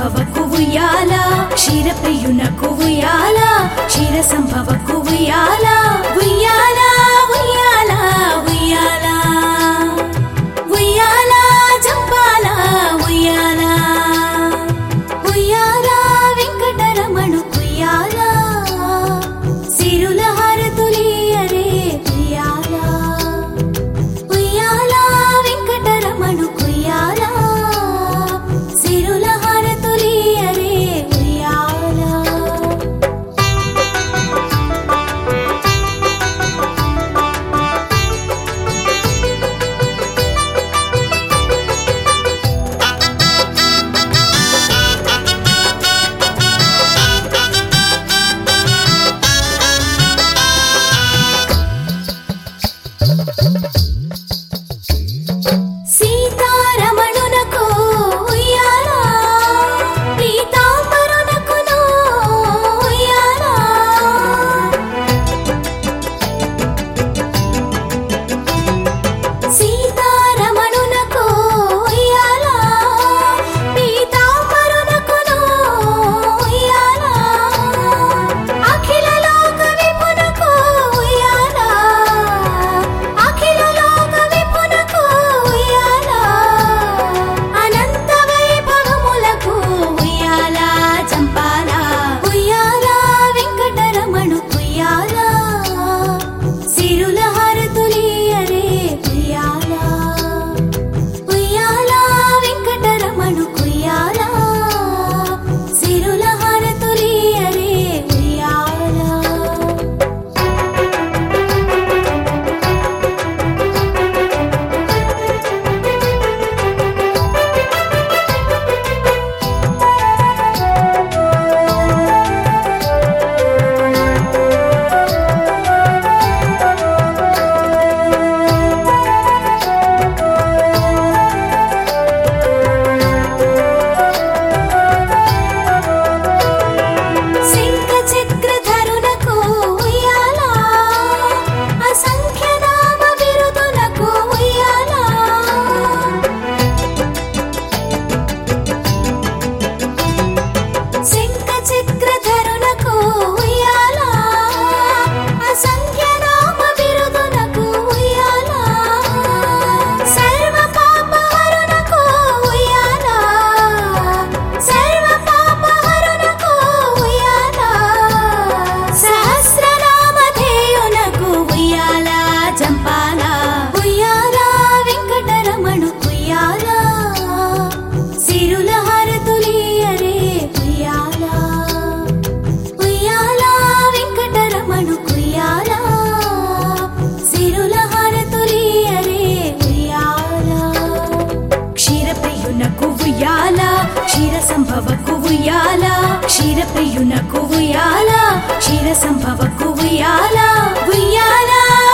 సంభవ ఉయ్యాల క్షీర ప్రియున ఉయ్యాల క్షీర సంభవ ఉయ్యాల ఉయ్యాలా. సంభవకు ఉయ్యాల క్షీర ప్రియునకు ఉయ్యాల క్షీర ఉయ్యాలా.